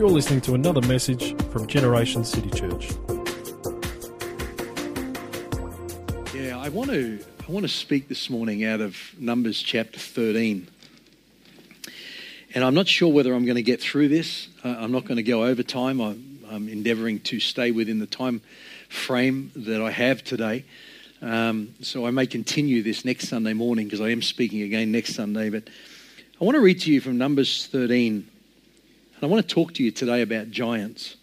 You're listening to another message from Generation City Church. Yeah, I want to I want to speak this morning out of Numbers chapter 13. And I'm not sure whether I'm going to get through this. I'm not going to go over time. I'm, I'm, endeavoring to stay within the time frame that I have today. Um, so I may continue this next Sunday morning because I am speaking again next Sunday. But I want to read to you from Numbers 13. And I want to talk to you today about giants.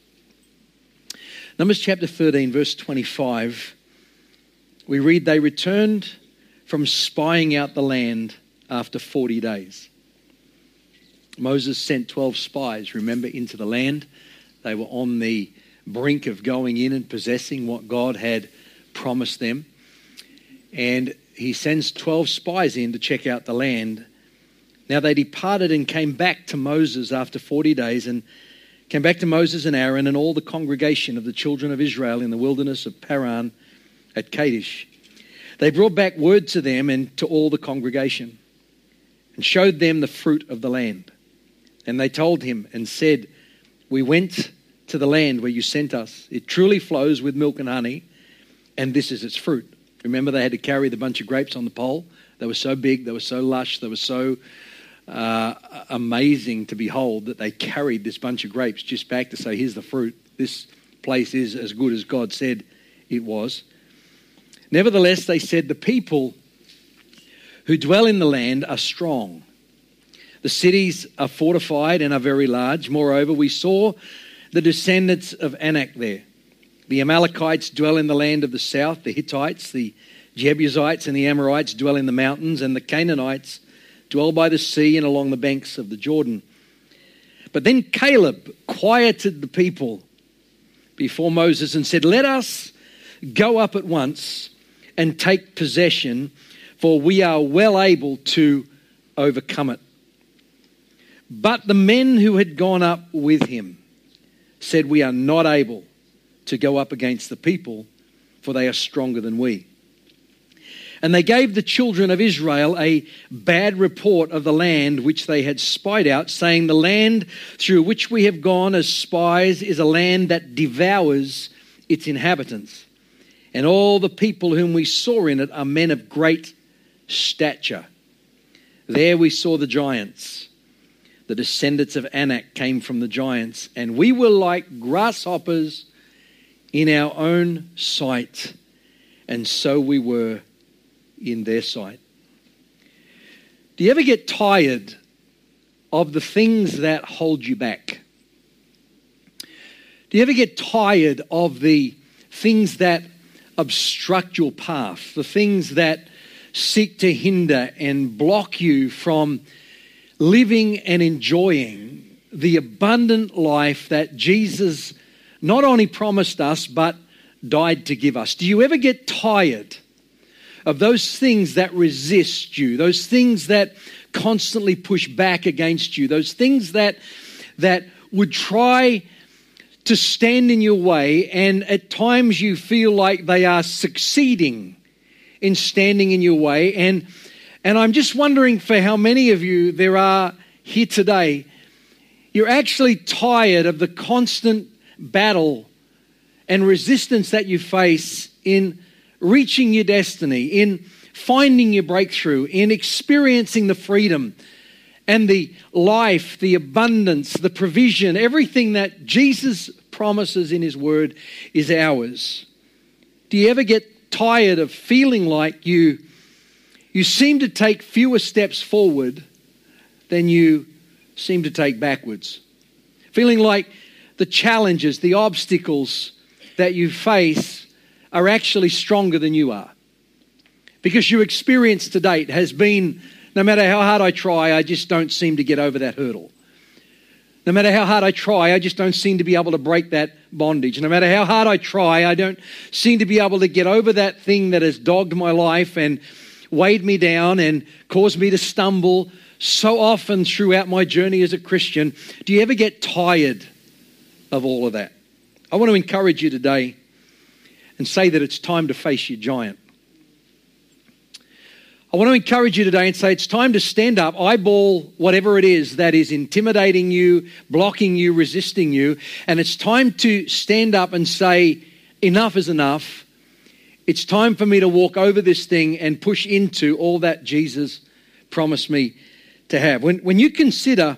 Numbers chapter 13, verse 25. We read, They returned from spying out the land after 40 days. Moses sent 12 spies, remember, into the land. They were on the brink of going in and possessing what God had promised them. And he sends 12 spies in to check out the land. Now they departed and came back to Moses after 40 days and came back to Moses and Aaron and all the congregation of the children of Israel in the wilderness of Paran at Kadesh. They brought back word to them and to all the congregation and showed them the fruit of the land. And they told him and said, We went to the land where you sent us. It truly flows with milk and honey, and this is its fruit. Remember, they had to carry the bunch of grapes on the pole. They were so big, they were so lush, they were so uh, amazing to behold that they carried this bunch of grapes just back to say, Here's the fruit. This place is as good as God said it was. Nevertheless, they said, The people who dwell in the land are strong. The cities are fortified and are very large. Moreover, we saw the descendants of Anak there. The Amalekites dwell in the land of the south, the Hittites, the Jebusites, and the Amorites dwell in the mountains, and the Canaanites dwell by the sea and along the banks of the Jordan. But then Caleb quieted the people before Moses and said, Let us go up at once and take possession, for we are well able to overcome it. But the men who had gone up with him said, We are not able to go up against the people, for they are stronger than we. And they gave the children of Israel a bad report of the land which they had spied out, saying, The land through which we have gone as spies is a land that devours its inhabitants. And all the people whom we saw in it are men of great stature. There we saw the giants. The descendants of Anak came from the giants, and we were like grasshoppers in our own sight, and so we were in their sight. Do you ever get tired of the things that hold you back? Do you ever get tired of the things that obstruct your path, the things that seek to hinder and block you from living and enjoying the abundant life that Jesus not only promised us, but died to give us. Do you ever get tired of those things that resist you, those things that constantly push back against you, those things that, that would try to stand in your way, and at times you feel like they are succeeding in standing in your way. And, and I'm just wondering for how many of you there are here today, you're actually tired of the constant battle and resistance that you face in reaching your destiny, in finding your breakthrough, in experiencing the freedom and the life, the abundance, the provision, everything that Jesus promises in His Word is ours. Do you ever get tired of feeling like you, you seem to take fewer steps forward than you seem to take backwards? Feeling like the challenges, the obstacles that you face are actually stronger than you are. Because your experience to date has been no matter how hard I try, I just don't seem to get over that hurdle. No matter how hard I try, I just don't seem to be able to break that bondage. No matter how hard I try, I don't seem to be able to get over that thing that has dogged my life and weighed me down and caused me to stumble so often throughout my journey as a Christian. Do you ever get tired of all of that? I want to encourage you today and say that it's time to face your giant. I want to encourage you today and say it's time to stand up, eyeball whatever it is that is intimidating you, blocking you, resisting you, and it's time to stand up and say, enough is enough. It's time for me to walk over this thing and push into all that Jesus promised me to have. When, when you consider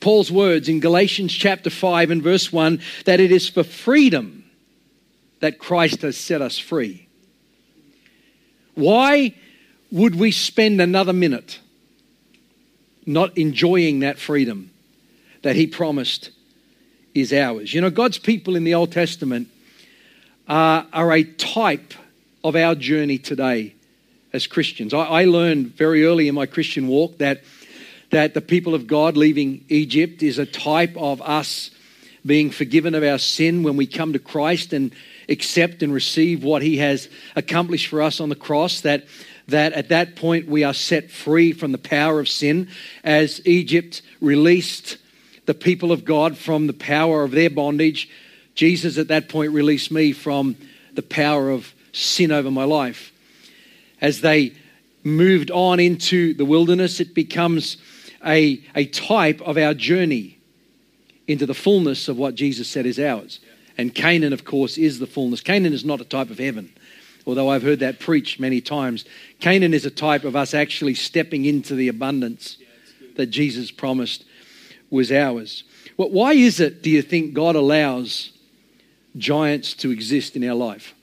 Paul's words in Galatians chapter 5 and verse 1 that it is for freedom that Christ has set us free. Why would we spend another minute not enjoying that freedom that he promised is ours? You know, God's people in the Old Testament are, are a type of our journey today as Christians. I, I learned very early in my Christian walk that, that the people of God leaving Egypt is a type of us being forgiven of our sin when we come to Christ and accept and receive what he has accomplished for us on the cross that that at that point we are set free from the power of sin as Egypt released the people of God from the power of their bondage. Jesus at that point released me from the power of sin over my life. As they moved on into the wilderness it becomes a, a type of our journey into the fullness of what Jesus said is ours and Canaan, of course, is the fullness. Canaan is not a type of heaven, although I've heard that preached many times. Canaan is a type of us actually stepping into the abundance that Jesus promised was ours. Well, why is it, do you think, God allows giants to exist in our life?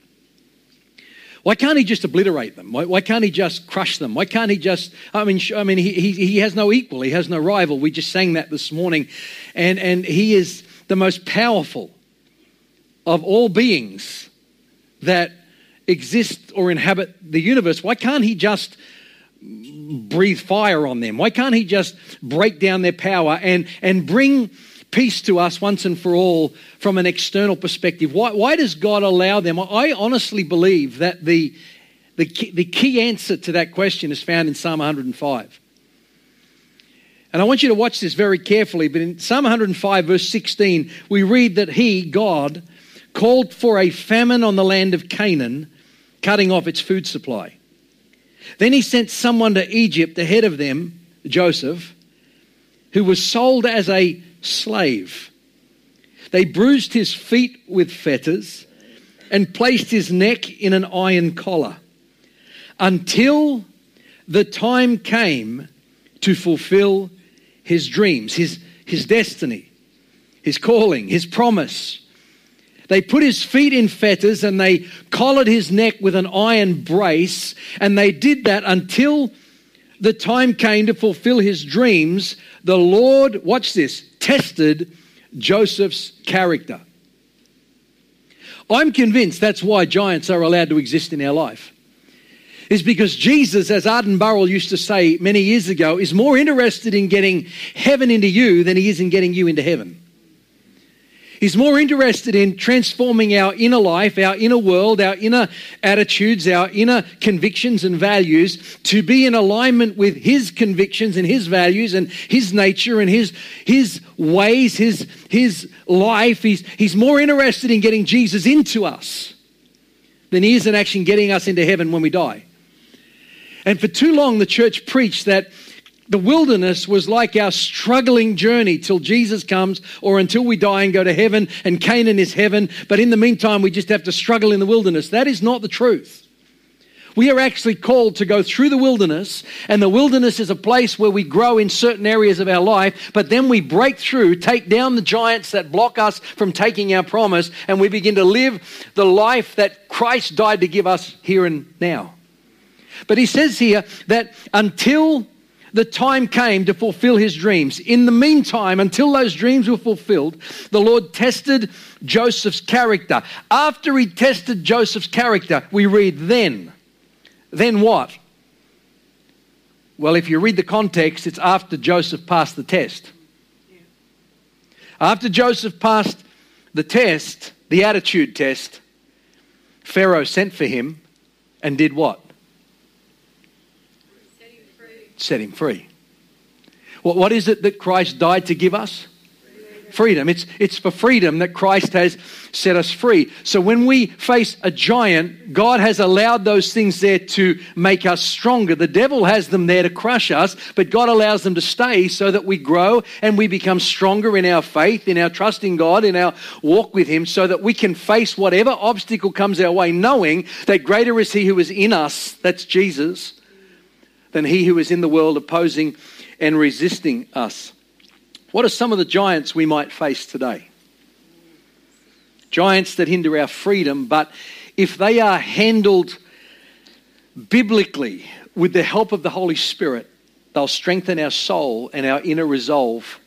Why can't he just obliterate them? Why, why, can't he just crush them? Why can't he just? I mean, I mean, he, he, he has no equal. He has no rival. We just sang that this morning, and and he is the most powerful of all beings that exist or inhabit the universe, why can't he just breathe fire on them? Why can't he just break down their power and, and bring peace to us once and for all from an external perspective? Why, why does God allow them? I honestly believe that the, the, key, the key answer to that question is found in Psalm 105. And I want you to watch this very carefully, but in Psalm 105, verse 16, we read that He, God, called for a famine on the land of Canaan, cutting off its food supply. Then he sent someone to Egypt ahead of them, Joseph, who was sold as a slave. They bruised his feet with fetters and placed his neck in an iron collar until the time came to fulfill his dreams, his, his destiny, his calling, his promise. They put his feet in fetters and they collared his neck with an iron brace. And they did that until the time came to fulfill his dreams. The Lord, watch this, tested Joseph's character. I'm convinced that's why giants are allowed to exist in our life. Is because Jesus, as Arden Burrell used to say many years ago, is more interested in getting heaven into you than he is in getting you into heaven. He's more interested in transforming our inner life, our inner world, our inner attitudes, our inner convictions and values to be in alignment with His convictions and His values and His nature and His, his ways, His, his life. He's, he's more interested in getting Jesus into us than He is in actually getting us into heaven when we die. And for too long, the church preached that the wilderness was like our struggling journey till Jesus comes or until we die and go to heaven and Canaan is heaven. But in the meantime, we just have to struggle in the wilderness. That is not the truth. We are actually called to go through the wilderness, and the wilderness is a place where we grow in certain areas of our life, but then we break through, take down the giants that block us from taking our promise, and we begin to live the life that Christ died to give us here and now. But he says here that until the time came to fulfill his dreams. In the meantime, until those dreams were fulfilled, the Lord tested Joseph's character. After he tested Joseph's character, we read, then. Then what? Well, if you read the context, it's after Joseph passed the test. After Joseph passed the test, the attitude test, Pharaoh sent for him and did what? Set him free. Well, what is it that Christ died to give us? freedom. It's, it's for freedom that Christ has set us free. So when we face a giant, God has allowed those things there to make us stronger. The devil has them there to crush us, but God allows them to stay so that we grow and we become stronger in our faith, in our trust in God, in our walk with Him, so that we can face whatever obstacle comes our way, knowing that greater is He who is in us, that's Jesus, than He who is in the world opposing and resisting us. What are some of the giants we might face today? Giants that hinder our freedom, but if they are handled biblically with the help of the Holy Spirit, they'll strengthen our soul and our inner resolve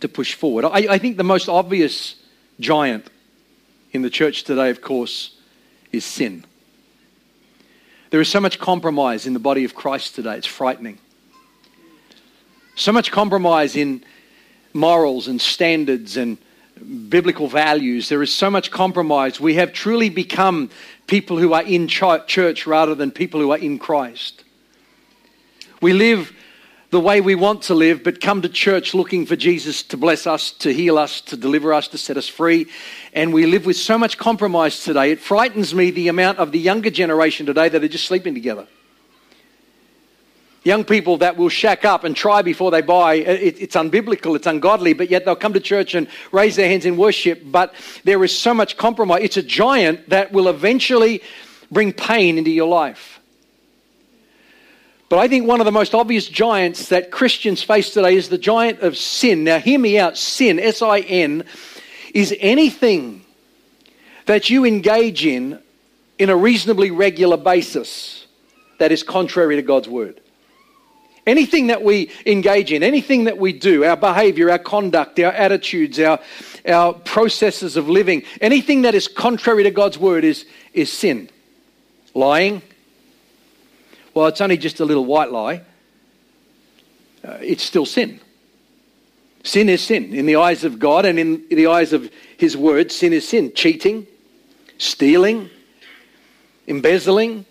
to push forward. I, I think the most obvious giant in the church today, of course, is sin. There is so much compromise in the body of Christ today, it's frightening. So much compromise in morals and standards and biblical values. There is so much compromise. We have truly become people who are in church rather than people who are in Christ. We live the way we want to live, but come to church looking for Jesus to bless us, to heal us, to deliver us, to set us free. And we live with so much compromise today. It frightens me the amount of the younger generation today that are just sleeping together young people that will shack up and try before they buy. Uh, it, it's unbiblical, it's ungodly, but yet they'll come to church and raise their hands in worship. But there is so much compromise. It's a giant that will eventually bring pain into your life. But I think one of the most obvious giants that Christians face today is the giant of sin. Now, hear me out sin, S I N, is anything that you engage in in a reasonably regular basis that is contrary to God's word. Anything that we engage in, anything that we do, our behavior, our conduct, our attitudes, our, our processes of living, anything that is contrary to God's word is, is sin. Lying, well, it's only just a little white lie. Uh, it's still sin. Sin is sin. In the eyes of God and in the eyes of His word, sin is sin. Cheating, stealing, embezzling,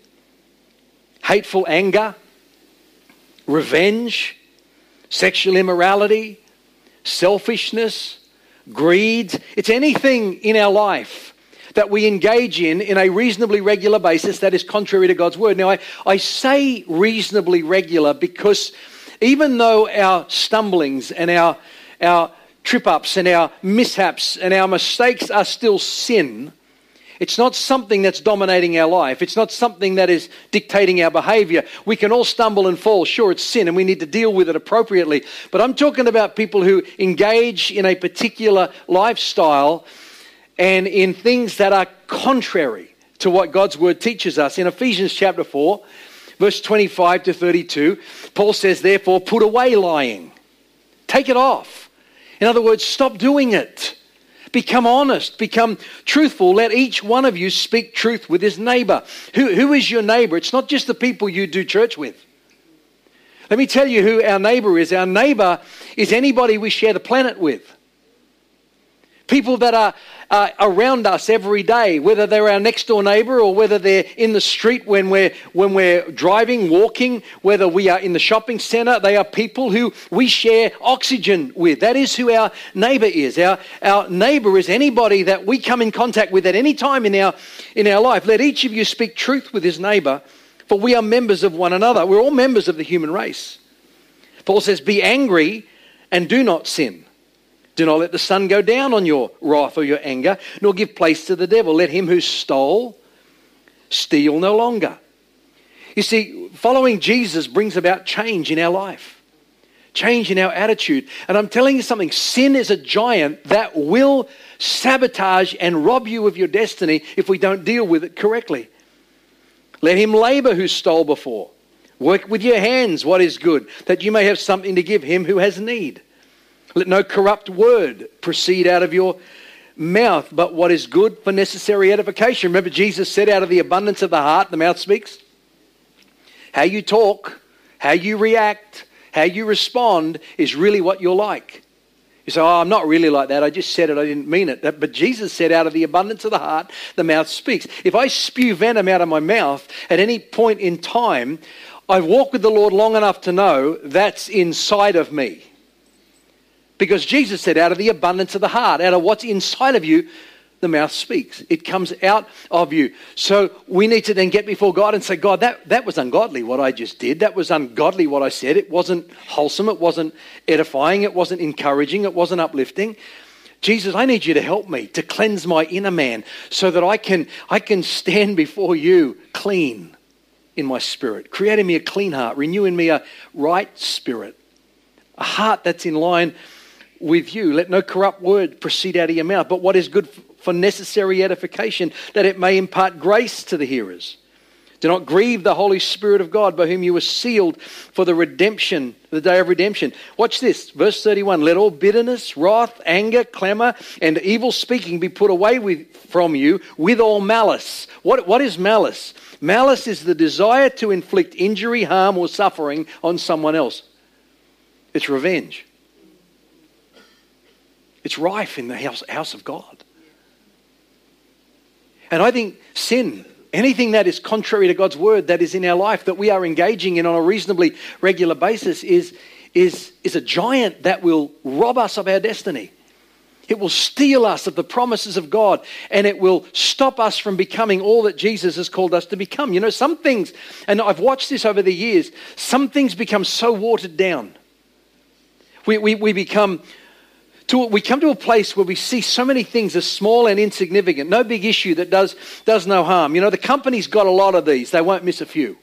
hateful anger, revenge, sexual immorality, selfishness, greed. It's anything in our life that we engage in in a reasonably regular basis that is contrary to God's word. Now, I, I say reasonably regular because even though our stumblings and our, our trip ups and our mishaps and our mistakes are still sin, it's not something that's dominating our life. It's not something that is dictating our behavior. We can all stumble and fall. Sure, it's sin and we need to deal with it appropriately. But I'm talking about people who engage in a particular lifestyle and in things that are contrary to what God's word teaches us. In Ephesians chapter 4, verse 25 to 32, Paul says, Therefore, put away lying, take it off. In other words, stop doing it. Become honest, become truthful. Let each one of you speak truth with his neighbor. Who, who is your neighbor? It's not just the people you do church with. Let me tell you who our neighbor is. Our neighbor is anybody we share the planet with. People that are uh, around us every day, whether they're our next door neighbor or whether they're in the street when we're, when we're driving, walking, whether we are in the shopping center, they are people who we share oxygen with. That is who our neighbor is. Our, our neighbor is anybody that we come in contact with at any time in our, in our life. Let each of you speak truth with his neighbor, for we are members of one another. We're all members of the human race. Paul says, Be angry and do not sin. Do not let the sun go down on your wrath or your anger, nor give place to the devil. Let him who stole steal no longer. You see, following Jesus brings about change in our life, change in our attitude. And I'm telling you something sin is a giant that will sabotage and rob you of your destiny if we don't deal with it correctly. Let him labor who stole before. Work with your hands what is good, that you may have something to give him who has need. Let no corrupt word proceed out of your mouth, but what is good for necessary edification. Remember, Jesus said, out of the abundance of the heart, the mouth speaks. How you talk, how you react, how you respond is really what you're like. You say, Oh, I'm not really like that. I just said it. I didn't mean it. But Jesus said, Out of the abundance of the heart, the mouth speaks. If I spew venom out of my mouth at any point in time, I've walked with the Lord long enough to know that's inside of me. Because Jesus said, out of the abundance of the heart, out of what's inside of you, the mouth speaks. It comes out of you. So we need to then get before God and say, God, that, that was ungodly what I just did. That was ungodly what I said. It wasn't wholesome. It wasn't edifying. It wasn't encouraging. It wasn't uplifting. Jesus, I need you to help me to cleanse my inner man so that I can, I can stand before you clean in my spirit, creating me a clean heart, renewing me a right spirit, a heart that's in line with you. Let no corrupt word proceed out of your mouth, but what is good for necessary edification, that it may impart grace to the hearers. Do not grieve the Holy Spirit of God, by whom you were sealed for the redemption, the day of redemption. Watch this, verse 31. Let all bitterness, wrath, anger, clamor, and evil speaking be put away with, from you with all malice. What, what is malice? Malice is the desire to inflict injury, harm, or suffering on someone else. It's revenge. It's rife in the house, house of God. And I think sin, anything that is contrary to God's word that is in our life that we are engaging in on a reasonably regular basis, is, is, is a giant that will rob us of our destiny. It will steal us of the promises of God and it will stop us from becoming all that Jesus has called us to become. You know, some things, and I've watched this over the years, some things become so watered down. We, we, we become to, we come to a place where we see so many things as small and insignificant, no big issue that does, does no harm. You know, the company's got a lot of these, they won't miss a few.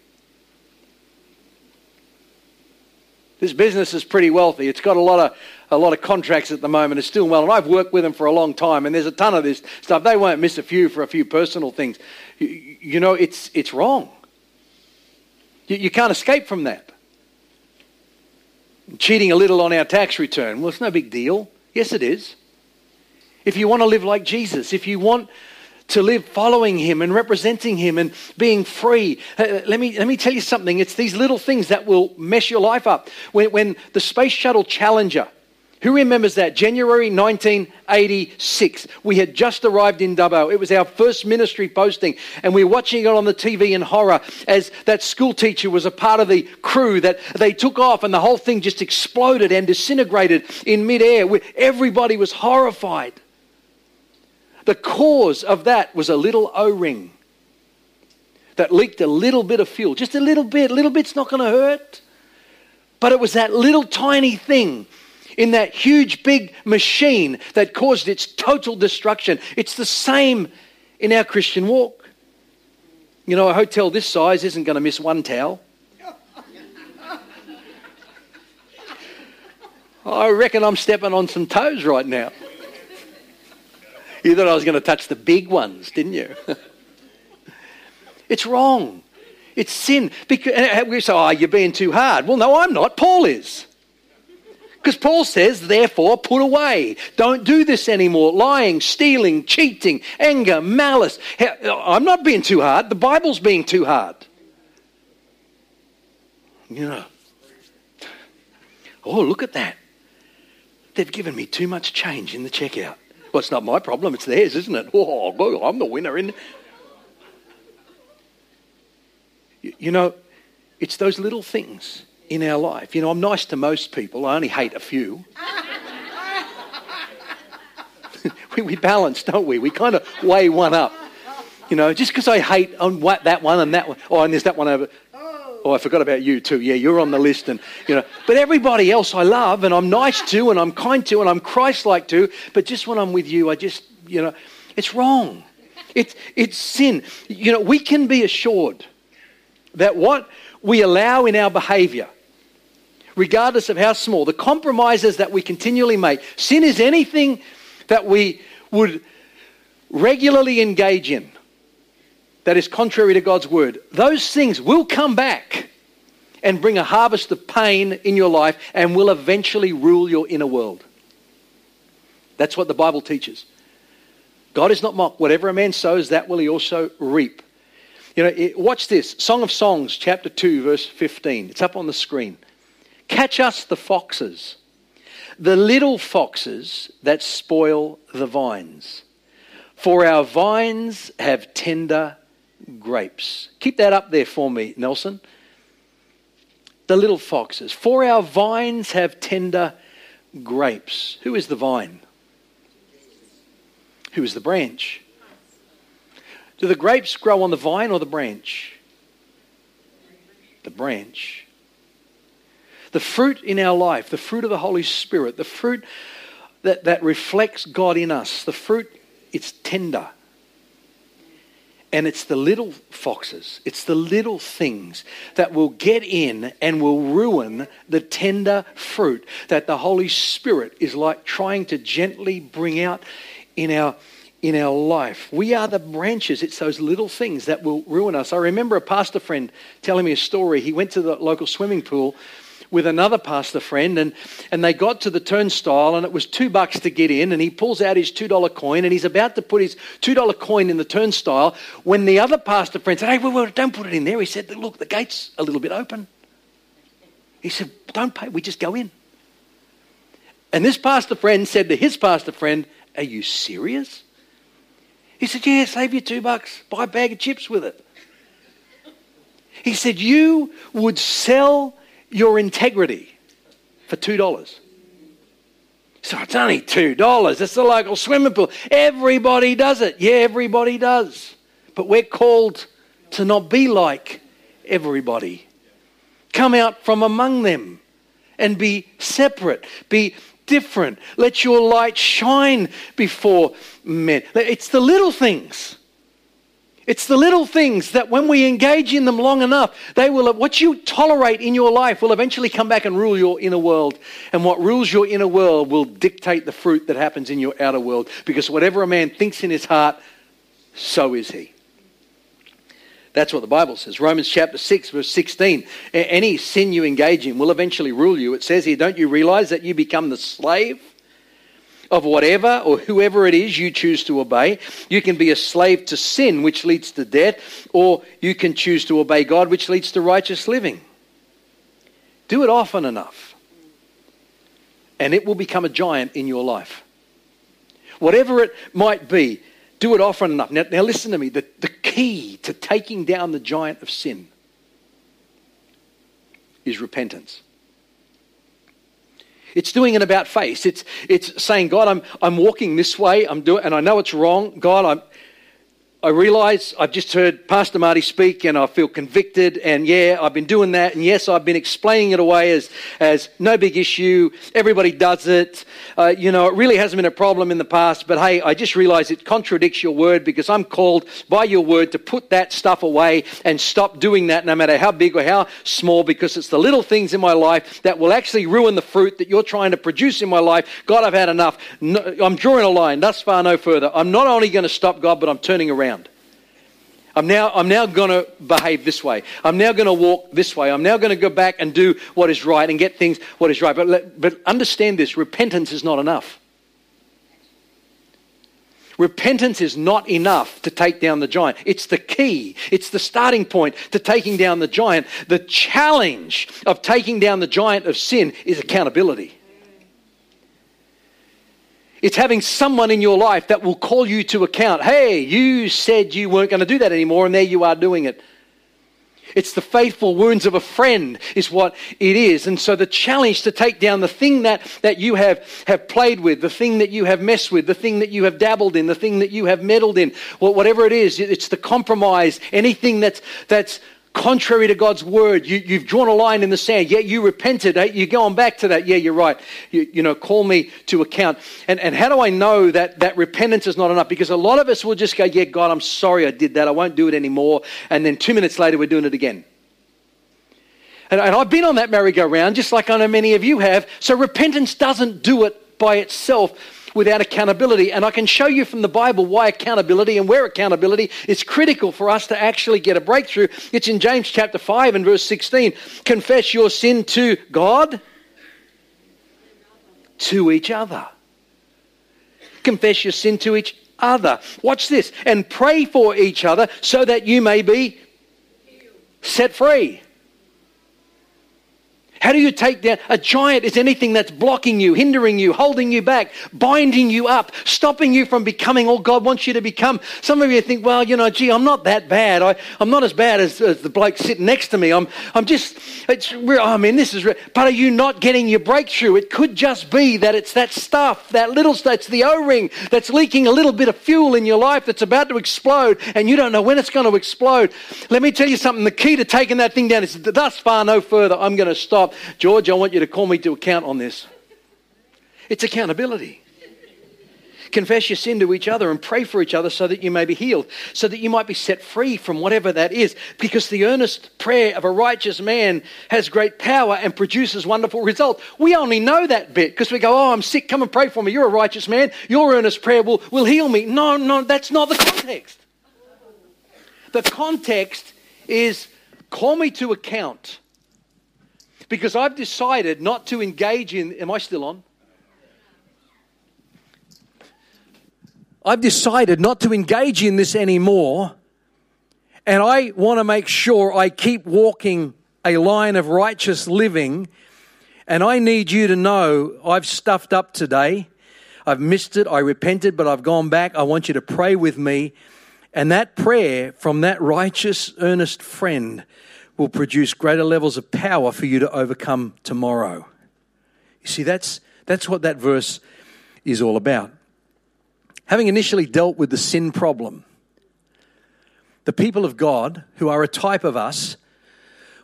This business is pretty wealthy. It's got a lot of a lot of contracts at the moment. It's doing well, and I've worked with them for a long time. And there's a ton of this stuff. They won't miss a few for a few personal things. You, you know, it's it's wrong. You, you can't escape from that. Cheating a little on our tax return. Well, it's no big deal. Yes, it is. If you want to live like Jesus, if you want to live following him and representing him and being free. Uh, let, me, let me tell you something. It's these little things that will mess your life up. When, when the Space Shuttle Challenger who remembers that? January 1986. We had just arrived in Dubbo. It was our first ministry posting, and we were watching it on the TV in horror as that school teacher was a part of the crew that they took off, and the whole thing just exploded and disintegrated in midair. Everybody was horrified. The cause of that was a little O ring that leaked a little bit of fuel, just a little bit. A little bit's not going to hurt. But it was that little tiny thing in that huge big machine that caused its total destruction. It's the same in our Christian walk. You know, a hotel this size isn't going to miss one towel. I reckon I'm stepping on some toes right now. You thought I was going to touch the big ones, didn't you? it's wrong. It's sin. Because we say, oh, you're being too hard. Well, no, I'm not. Paul is. Because Paul says, therefore, put away. Don't do this anymore. Lying, stealing, cheating, anger, malice. I'm not being too hard. The Bible's being too hard. You know. Oh, look at that. They've given me too much change in the checkout. Well, it's not my problem, it's theirs, isn't it? Oh, I'm the winner. In you know, it's those little things in our life. You know, I'm nice to most people, I only hate a few. we, we balance, don't we? We kind of weigh one up. You know, just because I hate on what, that one and that one, oh, and there's that one over. Oh, I forgot about you too. Yeah, you're on the list, and you know. But everybody else I love, and I'm nice to, and I'm kind to, and I'm Christ-like to. But just when I'm with you, I just, you know, it's wrong. It's it's sin. You know, we can be assured that what we allow in our behaviour regardless of how small, the compromises that we continually make. Sin is anything that we would regularly engage in that is contrary to God's word. Those things will come back and bring a harvest of pain in your life and will eventually rule your inner world. That's what the Bible teaches. God is not mocked. Whatever a man sows, that will he also reap. You know, watch this Song of Songs, chapter 2, verse 15. It's up on the screen. Catch us the foxes, the little foxes that spoil the vines. For our vines have tender grapes. Keep that up there for me, Nelson. The little foxes. For our vines have tender grapes, who is the vine? Who is the branch? Do the grapes grow on the vine or the branch? The branch. The fruit in our life, the fruit of the Holy Spirit, the fruit that, that reflects God in us, the fruit, it's tender. And it's the little foxes, it's the little things that will get in and will ruin the tender fruit that the Holy Spirit is like trying to gently bring out in our in our life. We are the branches. It's those little things that will ruin us. I remember a pastor friend telling me a story. He went to the local swimming pool with another pastor friend and, and they got to the turnstile and it was two bucks to get in and he pulls out his $2 coin and he's about to put his $2 coin in the turnstile when the other pastor friend said, hey, well, well, don't put it in there. He said, look, the gate's a little bit open. He said, don't pay, we just go in. And this pastor friend said to his pastor friend, are you serious? He said, Yeah, save you two bucks, buy a bag of chips with it. He said, You would sell your integrity for $2. So it's only $2. It's the local swimming pool. Everybody does it. Yeah, everybody does. But we're called to not be like everybody. Come out from among them and be separate. Be different. Let your light shine before men. It's the little things. It's the little things that when we engage in them long enough, they will, what you tolerate in your life will eventually come back and rule your inner world. And what rules your inner world will dictate the fruit that happens in your outer world. Because whatever a man thinks in his heart, so is he. That's what the Bible says. Romans chapter 6, verse 16. Any sin you engage in will eventually rule you. It says here, don't you realize that you become the slave of whatever or whoever it is you choose to obey? You can be a slave to sin, which leads to death, or you can choose to obey God, which leads to righteous living. Do it often enough, and it will become a giant in your life. Whatever it might be, do it often enough. Now, now listen to me. The, the key to taking down the giant of sin is repentance. It's doing an about face. It's, it's saying, God, I'm, I'm walking this way, I'm doing, and I know it's wrong. God, I'm, I realize I've just heard Pastor Marty speak and I feel convicted. And yeah, I've been doing that. And yes, I've been explaining it away as, as no big issue. Everybody does it. Uh, you know, it really hasn't been a problem in the past. But hey, I just realize it contradicts your word because I'm called by your word to put that stuff away and stop doing that no matter how big or how small because it's the little things in my life that will actually ruin the fruit that you're trying to produce in my life. God, I've had enough. No, I'm drawing a line. Thus far, no further. I'm not only going to stop God, but I'm turning around. I'm now, I'm now going to behave this way. I'm now going to walk this way. I'm now going to go back and do what is right and get things what is right. But, but understand this repentance is not enough. Repentance is not enough to take down the giant. It's the key, it's the starting point to taking down the giant. The challenge of taking down the giant of sin is accountability. It's having someone in your life that will call you to account. Hey, you said you weren't going to do that anymore, and there you are doing it. It's the faithful wounds of a friend, is what it is. And so the challenge to take down the thing that, that you have, have played with, the thing that you have messed with, the thing that you have dabbled in, the thing that you have meddled in, whatever it is, it's the compromise, anything that's, that's contrary to God's word. You, have drawn a line in the sand. yet you repented. You're going back to that. Yeah, you're right. You, you, know, call me to account. And, and how do I know that, that repentance is not enough? Because a lot of us will just go, yeah, God, I'm sorry I did that. I won't do it anymore. And then two minutes later, we're doing it again. And, and I've been on that merry-go-round, just like I know many of you have. So repentance doesn't do it by itself without accountability. And I can show you from the Bible why accountability and where accountability is critical for us to actually get a breakthrough. It's in James chapter 5 and verse 16. Confess your sin to God, to each other. Confess your sin to each other. Watch this. And pray for each other so that you may be set free. How do you take down a giant? Is anything that's blocking you, hindering you, holding you back, binding you up, stopping you from becoming all God wants you to become? Some of you think, well, you know, gee, I'm not that bad. I, I'm not as bad as, as the bloke sitting next to me. I'm, I'm just, it's. I oh, mean, this is. But are you not getting your breakthrough? It could just be that it's that stuff, that little, that's the O ring that's leaking a little bit of fuel in your life that's about to explode and you don't know when it's going to explode. Let me tell you something. The key to taking that thing down is thus far, no further. I'm going to stop. George, I want you to call me to account on this. It's accountability. Confess your sin to each other and pray for each other so that you may be healed, so that you might be set free from whatever that is. Because the earnest prayer of a righteous man has great power and produces wonderful results. We only know that bit because we go, Oh, I'm sick, come and pray for me. You're a righteous man. Your earnest prayer will, will heal me. No, no, that's not the context. The context is call me to account because I've decided not to engage in. Am I still on? I've decided not to engage in this anymore, and I want to make sure I keep walking a line of righteous living. And I need you to know I've stuffed up today. I've missed it. I repented, but I've gone back. I want you to pray with me. And that prayer from that righteous, earnest friend will produce greater levels of power for you to overcome tomorrow. You see, that's, that's what that verse is all about. Having initially dealt with the sin problem, the people of God, who are a type of us,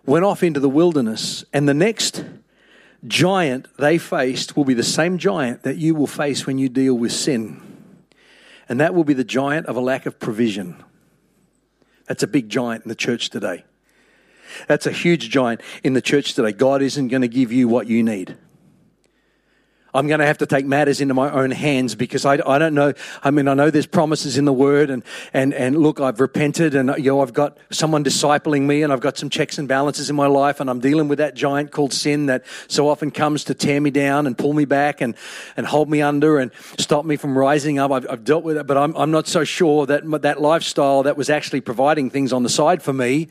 went off into the wilderness, and the next giant they faced will be the same giant that you will face when you deal with sin. And that will be the giant of a lack of provision. That's a big giant in the church today. That's a huge giant in the church today. God isn't going to give you what you need. I'm going to have to take matters into my own hands because I, I don't know. I mean, I know there's promises in the word and, and, and look, I've repented and, you know, I've got someone discipling me and I've got some checks and balances in my life and I'm dealing with that giant called sin that so often comes to tear me down and pull me back and, and hold me under and stop me from rising up. I've, I've dealt with it, but I'm, I'm not so sure that that lifestyle that was actually providing things on the side for me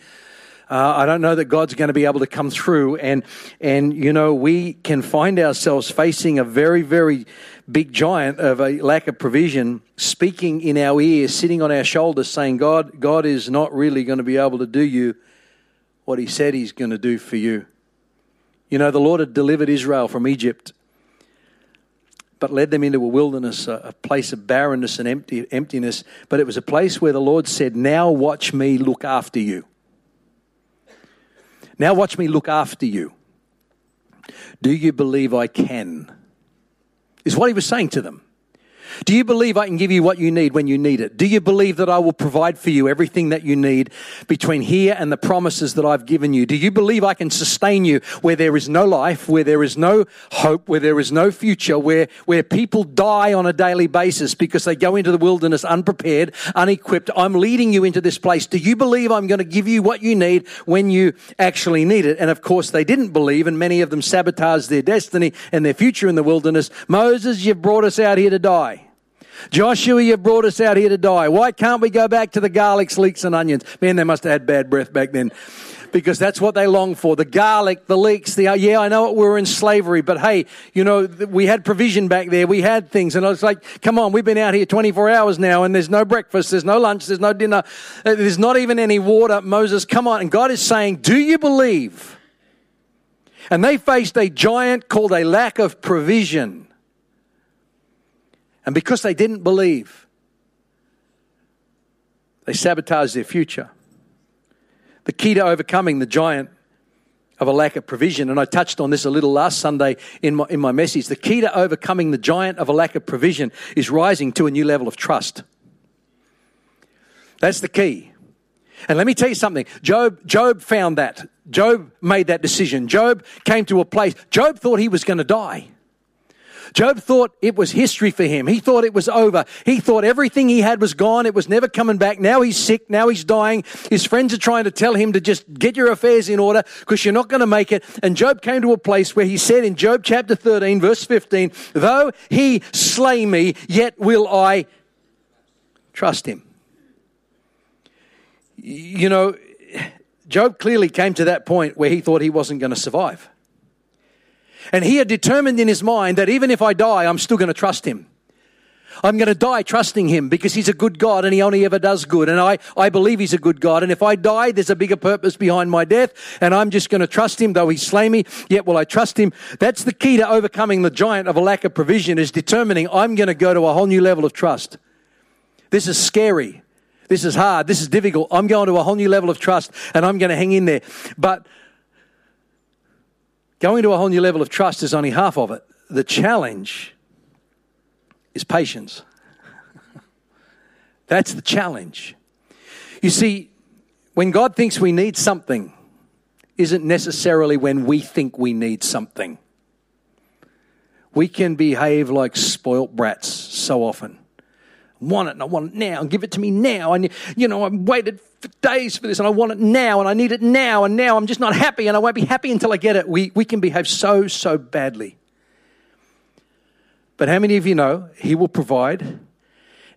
uh, I don't know that God's going to be able to come through. And, and, you know, we can find ourselves facing a very, very big giant of a lack of provision speaking in our ear, sitting on our shoulders, saying, God, God is not really going to be able to do you what he said he's going to do for you. You know, the Lord had delivered Israel from Egypt, but led them into a wilderness, a, place of barrenness and empty, emptiness. But it was a place where the Lord said, Now watch me look after you. Now watch me look after you. Do you believe I can? Is what he was saying to them. Do you believe I can give you what you need when you need it? Do you believe that I will provide for you everything that you need between here and the promises that I've given you? Do you believe I can sustain you where there is no life, where there is no hope, where there is no future, where, where people die on a daily basis because they go into the wilderness unprepared, unequipped? I'm leading you into this place. Do you believe I'm going to give you what you need when you actually need it? And of course, they didn't believe, and many of them sabotaged their destiny and their future in the wilderness. Moses, you've brought us out here to die. Joshua, you've brought us out here to die. Why can't we go back to the garlics, leeks, and onions? Man, they must have had bad breath back then. Because that's what they long for. The garlic, the leeks, the, yeah, I know we were in slavery, but hey, you know, we had provision back there. We had things. And I was like, come on, we've been out here 24 hours now and there's no breakfast, there's no lunch, there's no dinner, uh, there's not even any water. Moses, come on. And God is saying, do you believe? And they faced a giant called a lack of provision. And because they didn't believe, they sabotaged their future. The key to overcoming the giant of a lack of provision, and I touched on this a little last Sunday in my, in my message. The key to overcoming the giant of a lack of provision is rising to a new level of trust. That's the key. And let me tell you something. Job, Job found that. Job made that decision. Job came to a place. Job thought he was going to die. Job thought it was history for him. He thought it was over. He thought everything he had was gone. It was never coming back. Now he's sick. Now he's dying. His friends are trying to tell him to just get your affairs in order because you're not going to make it. And Job came to a place where he said in Job chapter 13, verse 15, though he slay me, yet will I trust him. You know, Job clearly came to that point where he thought he wasn't going to survive. And he had determined in his mind that even if I die, I'm still going to trust him. I'm going to die trusting him because he's a good God and he only ever does good. And I, I believe he's a good God. And if I die, there's a bigger purpose behind my death. And I'm just going to trust him, though he slay me, yet will I trust him. That's the key to overcoming the giant of a lack of provision is determining I'm going to go to a whole new level of trust. This is scary. This is hard. This is difficult. I'm going to a whole new level of trust and I'm going to hang in there. But going to a whole new level of trust is only half of it. The challenge is patience. That's the challenge. You see, when God thinks we need something, isn't necessarily when we think we need something. We can behave like spoilt brats so often. Want it and I want it now give it to me now. And, you know, I've waited days for this and I want it now and I need it now and now I'm just not happy and I won't be happy until I get it. We, we can behave so, so badly. But how many of you know He will provide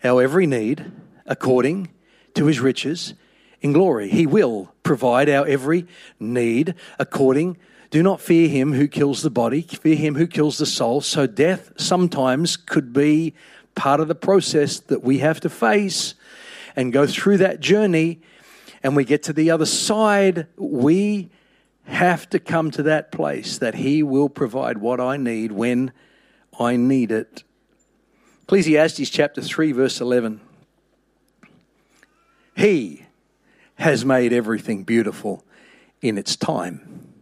our every need according to His riches in glory? He will provide our every need according do not fear him who kills the body, fear him who kills the soul. So, death sometimes could be part of the process that we have to face and go through that journey. And we get to the other side, we have to come to that place that He will provide what I need when I need it. Ecclesiastes chapter 3, verse 11. He has made everything beautiful in its time.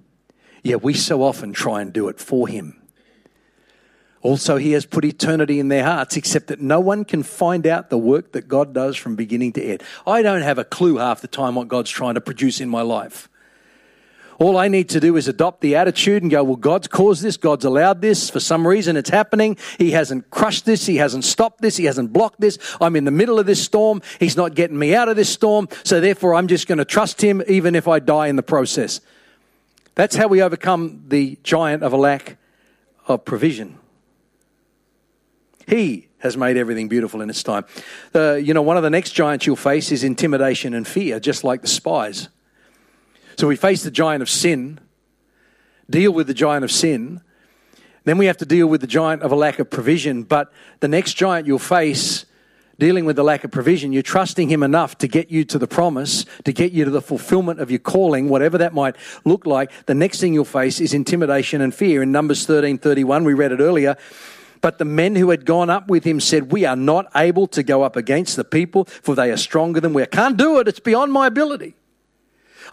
Yet we so often try and do it for Him. Also, He has put eternity in their hearts, except that no one can find out the work that God does from beginning to end. I don't have a clue half the time what God's trying to produce in my life. All I need to do is adopt the attitude and go, well, God's caused this, God's allowed this. For some reason, it's happening. He hasn't crushed this, He hasn't stopped this, He hasn't blocked this. I'm in the middle of this storm. He's not getting me out of this storm. So therefore, I'm just going to trust Him even if I die in the process. That's how we overcome the giant of a lack of provision. He has made everything beautiful in its time. Uh, you know, one of the next giants you'll face is intimidation and fear, just like the spies. So we face the giant of sin, deal with the giant of sin. Then we have to deal with the giant of a lack of provision. But the next giant you'll face, dealing with the lack of provision, you're trusting him enough to get you to the promise, to get you to the fulfillment of your calling, whatever that might look like. The next thing you'll face is intimidation and fear. In Numbers 13 31, we read it earlier. But the men who had gone up with him said, We are not able to go up against the people, for they are stronger than we are. Can't do it. It's beyond my ability.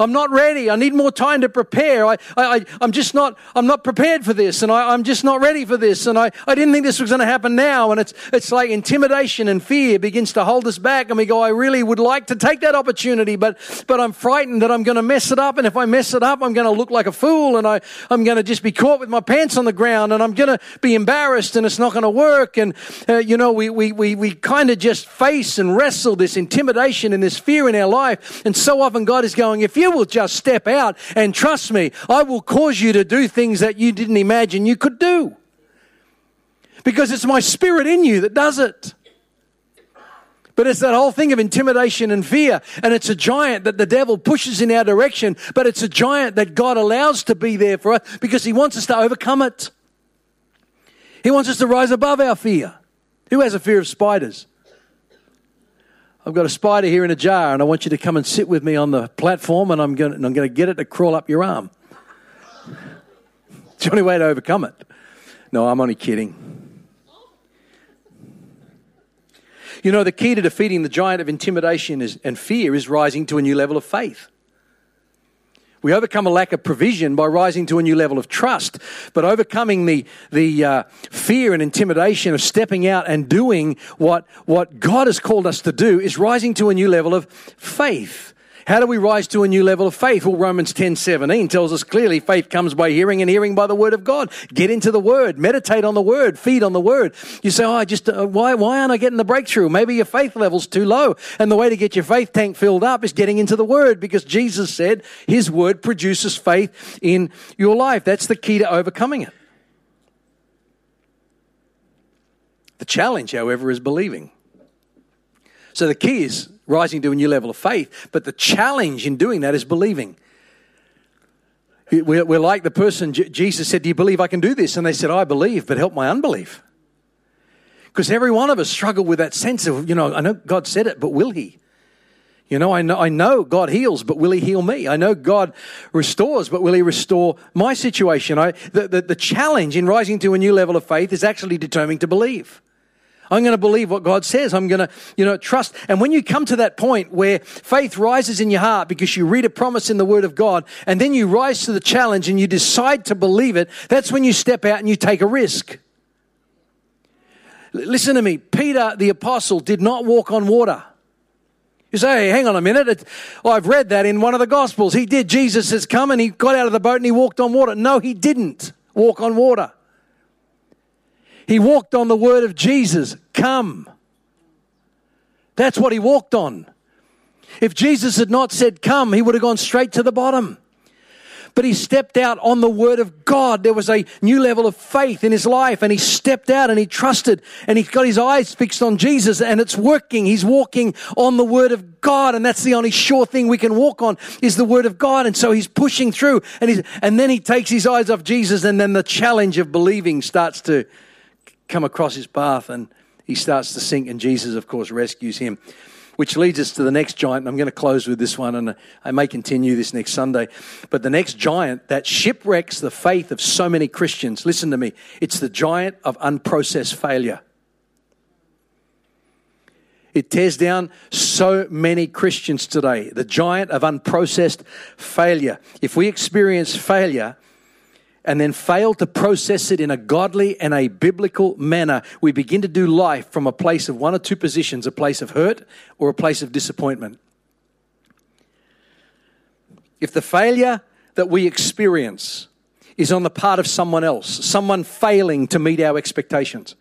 I'm not ready. I need more time to prepare. I, I, I'm just not, I'm not prepared for this and I, I'm just not ready for this. And I, I didn't think this was going to happen now. And it's, it's like intimidation and fear begins to hold us back. And we go, I really would like to take that opportunity, but, but I'm frightened that I'm going to mess it up. And if I mess it up, I'm going to look like a fool and I, I'm going to just be caught with my pants on the ground and I'm going to be embarrassed and it's not going to work. And, uh, you know, we, we, we, we kind of just face and wrestle this intimidation and this fear in our life. And so often God is going, if you you will just step out and trust me, I will cause you to do things that you didn't imagine you could do. Because it's my spirit in you that does it. But it's that whole thing of intimidation and fear. And it's a giant that the devil pushes in our direction, but it's a giant that God allows to be there for us because he wants us to overcome it. He wants us to rise above our fear. Who has a fear of spiders? I've got a spider here in a jar, and I want you to come and sit with me on the platform, and I'm going to, I'm going to get it to crawl up your arm. It's the only way to overcome it. No, I'm only kidding. You know, the key to defeating the giant of intimidation is, and fear is rising to a new level of faith. We overcome a lack of provision by rising to a new level of trust, but overcoming the, the uh, fear and intimidation of stepping out and doing what, what God has called us to do is rising to a new level of faith. How do we rise to a new level of faith? Well, Romans 10 17 tells us clearly faith comes by hearing and hearing by the word of God. Get into the word, meditate on the word, feed on the word. You say, Oh, I just, uh, why, why aren't I getting the breakthrough? Maybe your faith level's too low. And the way to get your faith tank filled up is getting into the word because Jesus said his word produces faith in your life. That's the key to overcoming it. The challenge, however, is believing. So the key is rising to a new level of faith. But the challenge in doing that is believing. We're, like the person Jesus said, Do you believe I can do this? And they said, I believe, but help my unbelief. Because every one of us struggle with that sense of, you know, I know God said it, but will He? You know, I know, I know God heals, but will He heal me? I know God restores, but will He restore my situation? I, the, the, the challenge in rising to a new level of faith is actually determining to believe. I'm going to believe what God says. I'm going to, you know, trust. And when you come to that point where faith rises in your heart because you read a promise in the Word of God and then you rise to the challenge and you decide to believe it, that's when you step out and you take a risk. Listen to me. Peter, the apostle, did not walk on water. You say, hey, hang on a minute. Oh, I've read that in one of the Gospels. He did. Jesus has come and he got out of the boat and he walked on water. No, he didn't walk on water. He walked on the word of Jesus come. That's what he walked on. If Jesus had not said come, he would have gone straight to the bottom. But he stepped out on the word of God. There was a new level of faith in his life, and he stepped out and he trusted, and he got his eyes fixed on Jesus, and it's working. He's walking on the word of God, and that's the only sure thing we can walk on is the word of God. And so he's pushing through, and he's, and then he takes his eyes off Jesus, and then the challenge of believing starts to come across his path and he starts to sink, and Jesus, of course, rescues him. Which leads us to the next giant. And I'm going to close with this one, and I may continue this next Sunday. But the next giant that shipwrecks the faith of so many Christians, listen to me, it's the giant of unprocessed failure. It tears down so many Christians today. The giant of unprocessed failure. If we experience failure, and then fail to process it in a godly and a biblical manner, we begin to do life from a place of one or two positions a place of hurt or a place of disappointment. If the failure that we experience is on the part of someone else, someone failing to meet our expectations,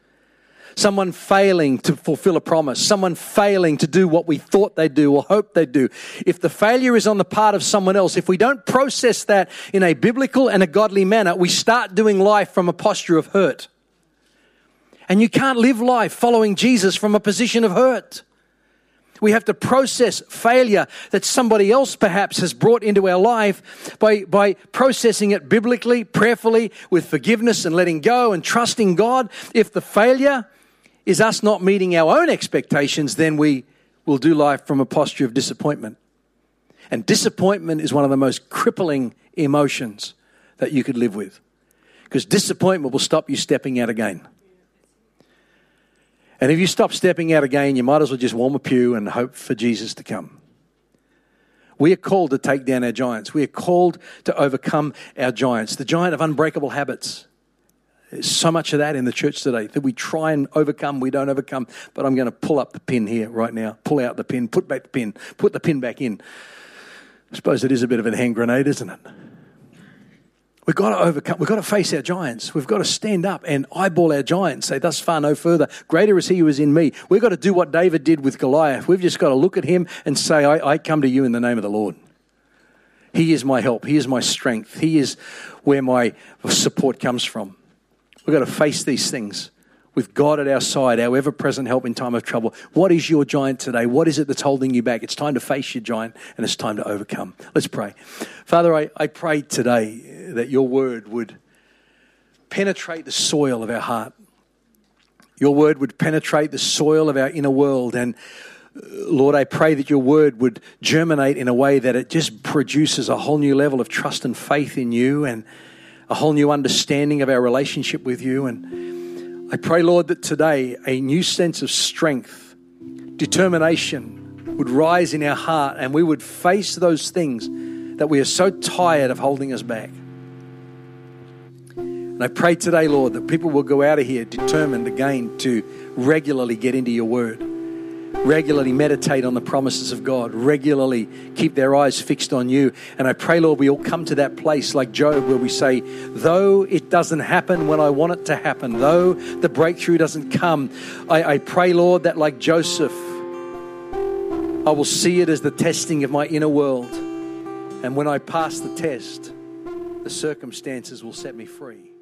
someone failing to fulfill a promise, someone failing to do what we thought they'd do or hoped they'd do. If the failure is on the part of someone else, if we don't process that in a biblical and a godly manner, we start doing life from a posture of hurt. And you can't live life following Jesus from a position of hurt. We have to process failure that somebody else perhaps has brought into our life by, by processing it biblically, prayerfully, with forgiveness and letting go and trusting God. If the failure is us not meeting our own expectations, then we will do life from a posture of disappointment. And disappointment is one of the most crippling emotions that you could live with. Because disappointment will stop you stepping out again. And if you stop stepping out again, you might as well just warm a pew and hope for Jesus to come. We are called to take down our giants. We are called to overcome our giants. The giant of unbreakable habits. There's so much of that in the church today that we try and overcome, we don't overcome. But I'm going to pull up the pin here right now. Pull out the pin, put back the pin, put the pin back in. I suppose it is a bit of a hand grenade, isn't it? We've got to overcome, we've got to face our giants. We've got to stand up and eyeball our giants, say, thus far, no further. Greater is he who is in me. We've got to do what David did with Goliath. We've just got to look at him and say, I, I come to you in the name of the Lord. He is my help. He is my strength. He is where my support comes from. We've got to face these things with God at our side, our ever present help in time of trouble. What is your giant today? What is it that's holding you back? It's time to face your giant and it's time to overcome. Let's pray. Father, I, I pray today that your word would penetrate the soil of our heart. Your word would penetrate the soil of our inner world. And uh, Lord, I pray that your word would germinate in a way that it just produces a whole new level of trust and faith in you and a whole new understanding of our relationship with you. And I pray, Lord, that today a new sense of strength, determination would rise in our heart and we would face those things that we are so tired of holding us back. And I pray today, Lord, that people will go out of here determined again to regularly get into your word regularly meditate on the promises of God, regularly keep their eyes fixed on you. And I pray, Lord, we all come to that place like Job where we say, though it doesn't happen when I want it to happen, though the breakthrough doesn't come, I, I pray, Lord, that like Joseph, I will see it as the testing of my inner world. And when I pass the test, the circumstances will set me free.